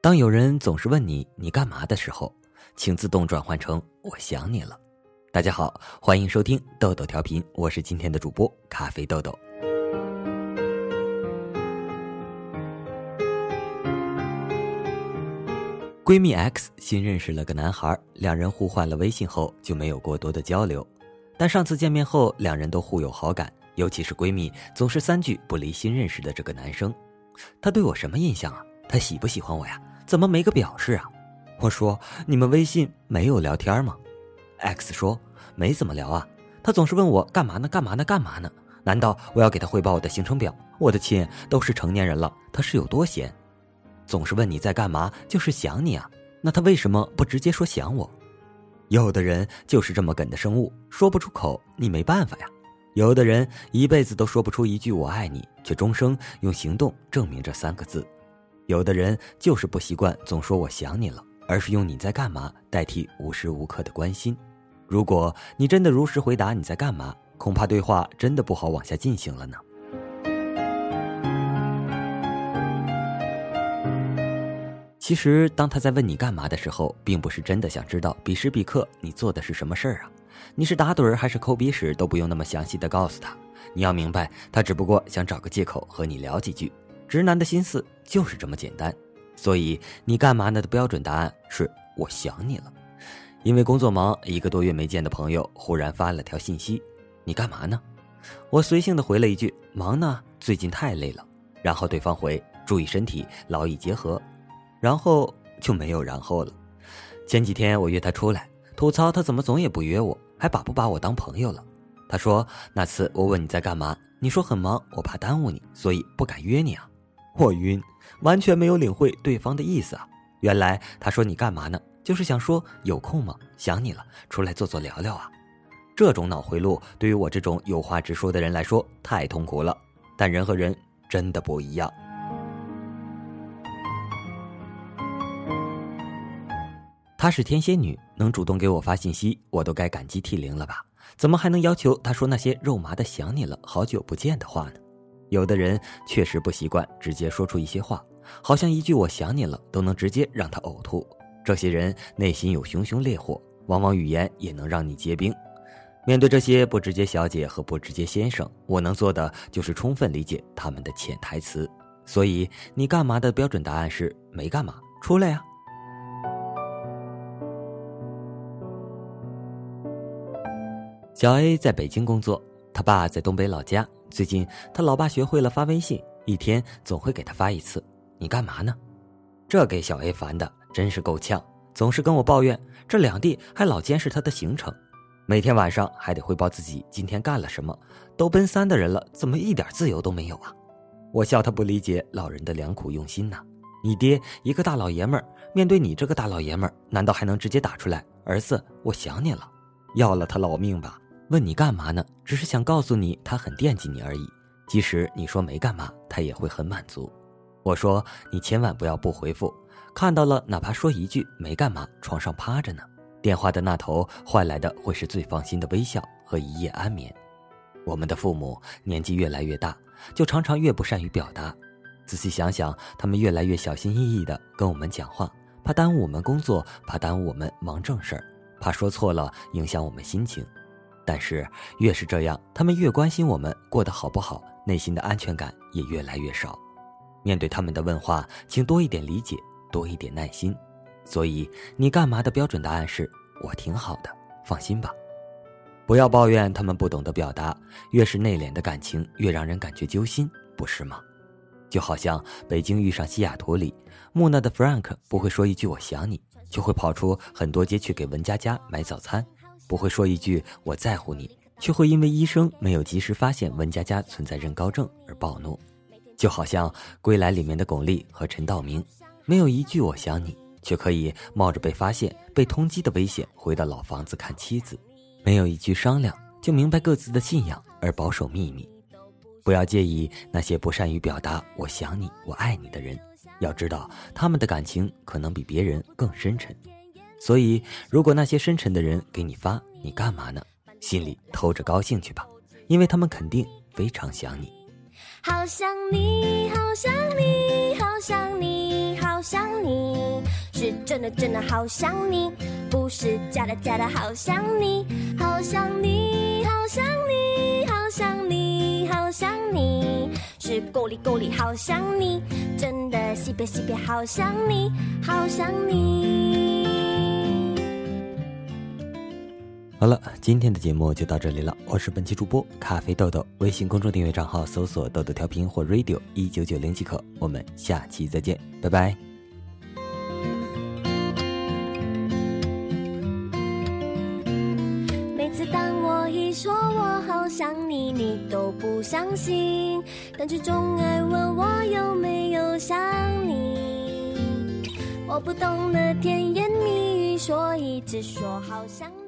当有人总是问你你干嘛的时候，请自动转换成我想你了。大家好，欢迎收听豆豆调频，我是今天的主播咖啡豆豆。闺蜜 X 新认识了个男孩，两人互换了微信后就没有过多的交流，但上次见面后，两人都互有好感，尤其是闺蜜总是三句不离新认识的这个男生。他对我什么印象啊？他喜不喜欢我呀？怎么没个表示啊？我说你们微信没有聊天吗？X 说没怎么聊啊。他总是问我干嘛呢？干嘛呢？干嘛呢？难道我要给他汇报我的行程表？我的亲，都是成年人了，他是有多闲？总是问你在干嘛，就是想你啊。那他为什么不直接说想我？有的人就是这么梗的生物，说不出口，你没办法呀。有的人一辈子都说不出一句我爱你，却终生用行动证明这三个字。有的人就是不习惯总说我想你了，而是用你在干嘛代替无时无刻的关心。如果你真的如实回答你在干嘛，恐怕对话真的不好往下进行了呢。其实，当他在问你干嘛的时候，并不是真的想知道彼时彼刻你做的是什么事儿啊。你是打盹儿还是抠鼻屎，都不用那么详细的告诉他。你要明白，他只不过想找个借口和你聊几句。直男的心思就是这么简单。所以，你干嘛呢的标准答案是我想你了。因为工作忙，一个多月没见的朋友忽然发了条信息：“你干嘛呢？”我随性的回了一句：“忙呢，最近太累了。”然后对方回：“注意身体，劳逸结合。”然后就没有然后了。前几天我约他出来，吐槽他怎么总也不约我，还把不把我当朋友了。他说那次我问你在干嘛，你说很忙，我怕耽误你，所以不敢约你啊。我晕，完全没有领会对方的意思啊。原来他说你干嘛呢，就是想说有空吗？想你了，出来坐坐聊聊啊。这种脑回路对于我这种有话直说的人来说太痛苦了。但人和人真的不一样。她是天蝎女，能主动给我发信息，我都该感激涕零了吧？怎么还能要求她说那些肉麻的“想你了，好久不见”的话呢？有的人确实不习惯直接说出一些话，好像一句“我想你了”都能直接让他呕吐。这些人内心有熊熊烈火，往往语言也能让你结冰。面对这些不直接小姐和不直接先生，我能做的就是充分理解他们的潜台词。所以，你干嘛的标准答案是没干嘛，出来呀。小 A 在北京工作，他爸在东北老家。最近他老爸学会了发微信，一天总会给他发一次。你干嘛呢？这给小 A 烦的真是够呛，总是跟我抱怨这两地还老监视他的行程，每天晚上还得汇报自己今天干了什么。都奔三的人了，怎么一点自由都没有啊？我笑他不理解老人的良苦用心呐。你爹一个大老爷们儿，面对你这个大老爷们儿，难道还能直接打出来儿子我想你了，要了他老命吧？问你干嘛呢？只是想告诉你，他很惦记你而已。即使你说没干嘛，他也会很满足。我说你千万不要不回复，看到了哪怕说一句没干嘛，床上趴着呢。电话的那头换来的会是最放心的微笑和一夜安眠。我们的父母年纪越来越大，就常常越不善于表达。仔细想想，他们越来越小心翼翼地跟我们讲话，怕耽误我们工作，怕耽误我们忙正事儿，怕说错了影响我们心情。但是越是这样，他们越关心我们过得好不好，内心的安全感也越来越少。面对他们的问话，请多一点理解，多一点耐心。所以你干嘛的标准答案是我挺好的，放心吧。不要抱怨他们不懂得表达，越是内敛的感情越让人感觉揪心，不是吗？就好像北京遇上西雅图里，木讷的 Frank 不会说一句我想你，就会跑出很多街去给文佳佳买早餐。不会说一句我在乎你，却会因为医生没有及时发现文佳佳存在妊高症而暴怒，就好像《归来》里面的巩俐和陈道明，没有一句我想你，却可以冒着被发现、被通缉的危险回到老房子看妻子，没有一句商量就明白各自的信仰而保守秘密。不要介意那些不善于表达“我想你，我爱你”的人，要知道他们的感情可能比别人更深沉。所以，如果那些深沉的人给你发，你干嘛呢？心里偷着高兴去吧，因为他们肯定非常想你。好想你，好想你，好想你，好想你。是真的真的好想你，不是假的假的好想你，好想你，好想你，好想你，好想你，是够力够力好想你，真的西北西北好想你，好想你。好了，今天的节目就到这里了。我是本期主播咖啡豆豆，微信公众订阅账号搜索“豆豆调频”或 “radio 一九九零”即可。我们下期再见，拜拜。每次当我一说我好想你，你都不相信，但却总爱问我有没有想你。我不懂得甜言蜜语，所以只说好想你。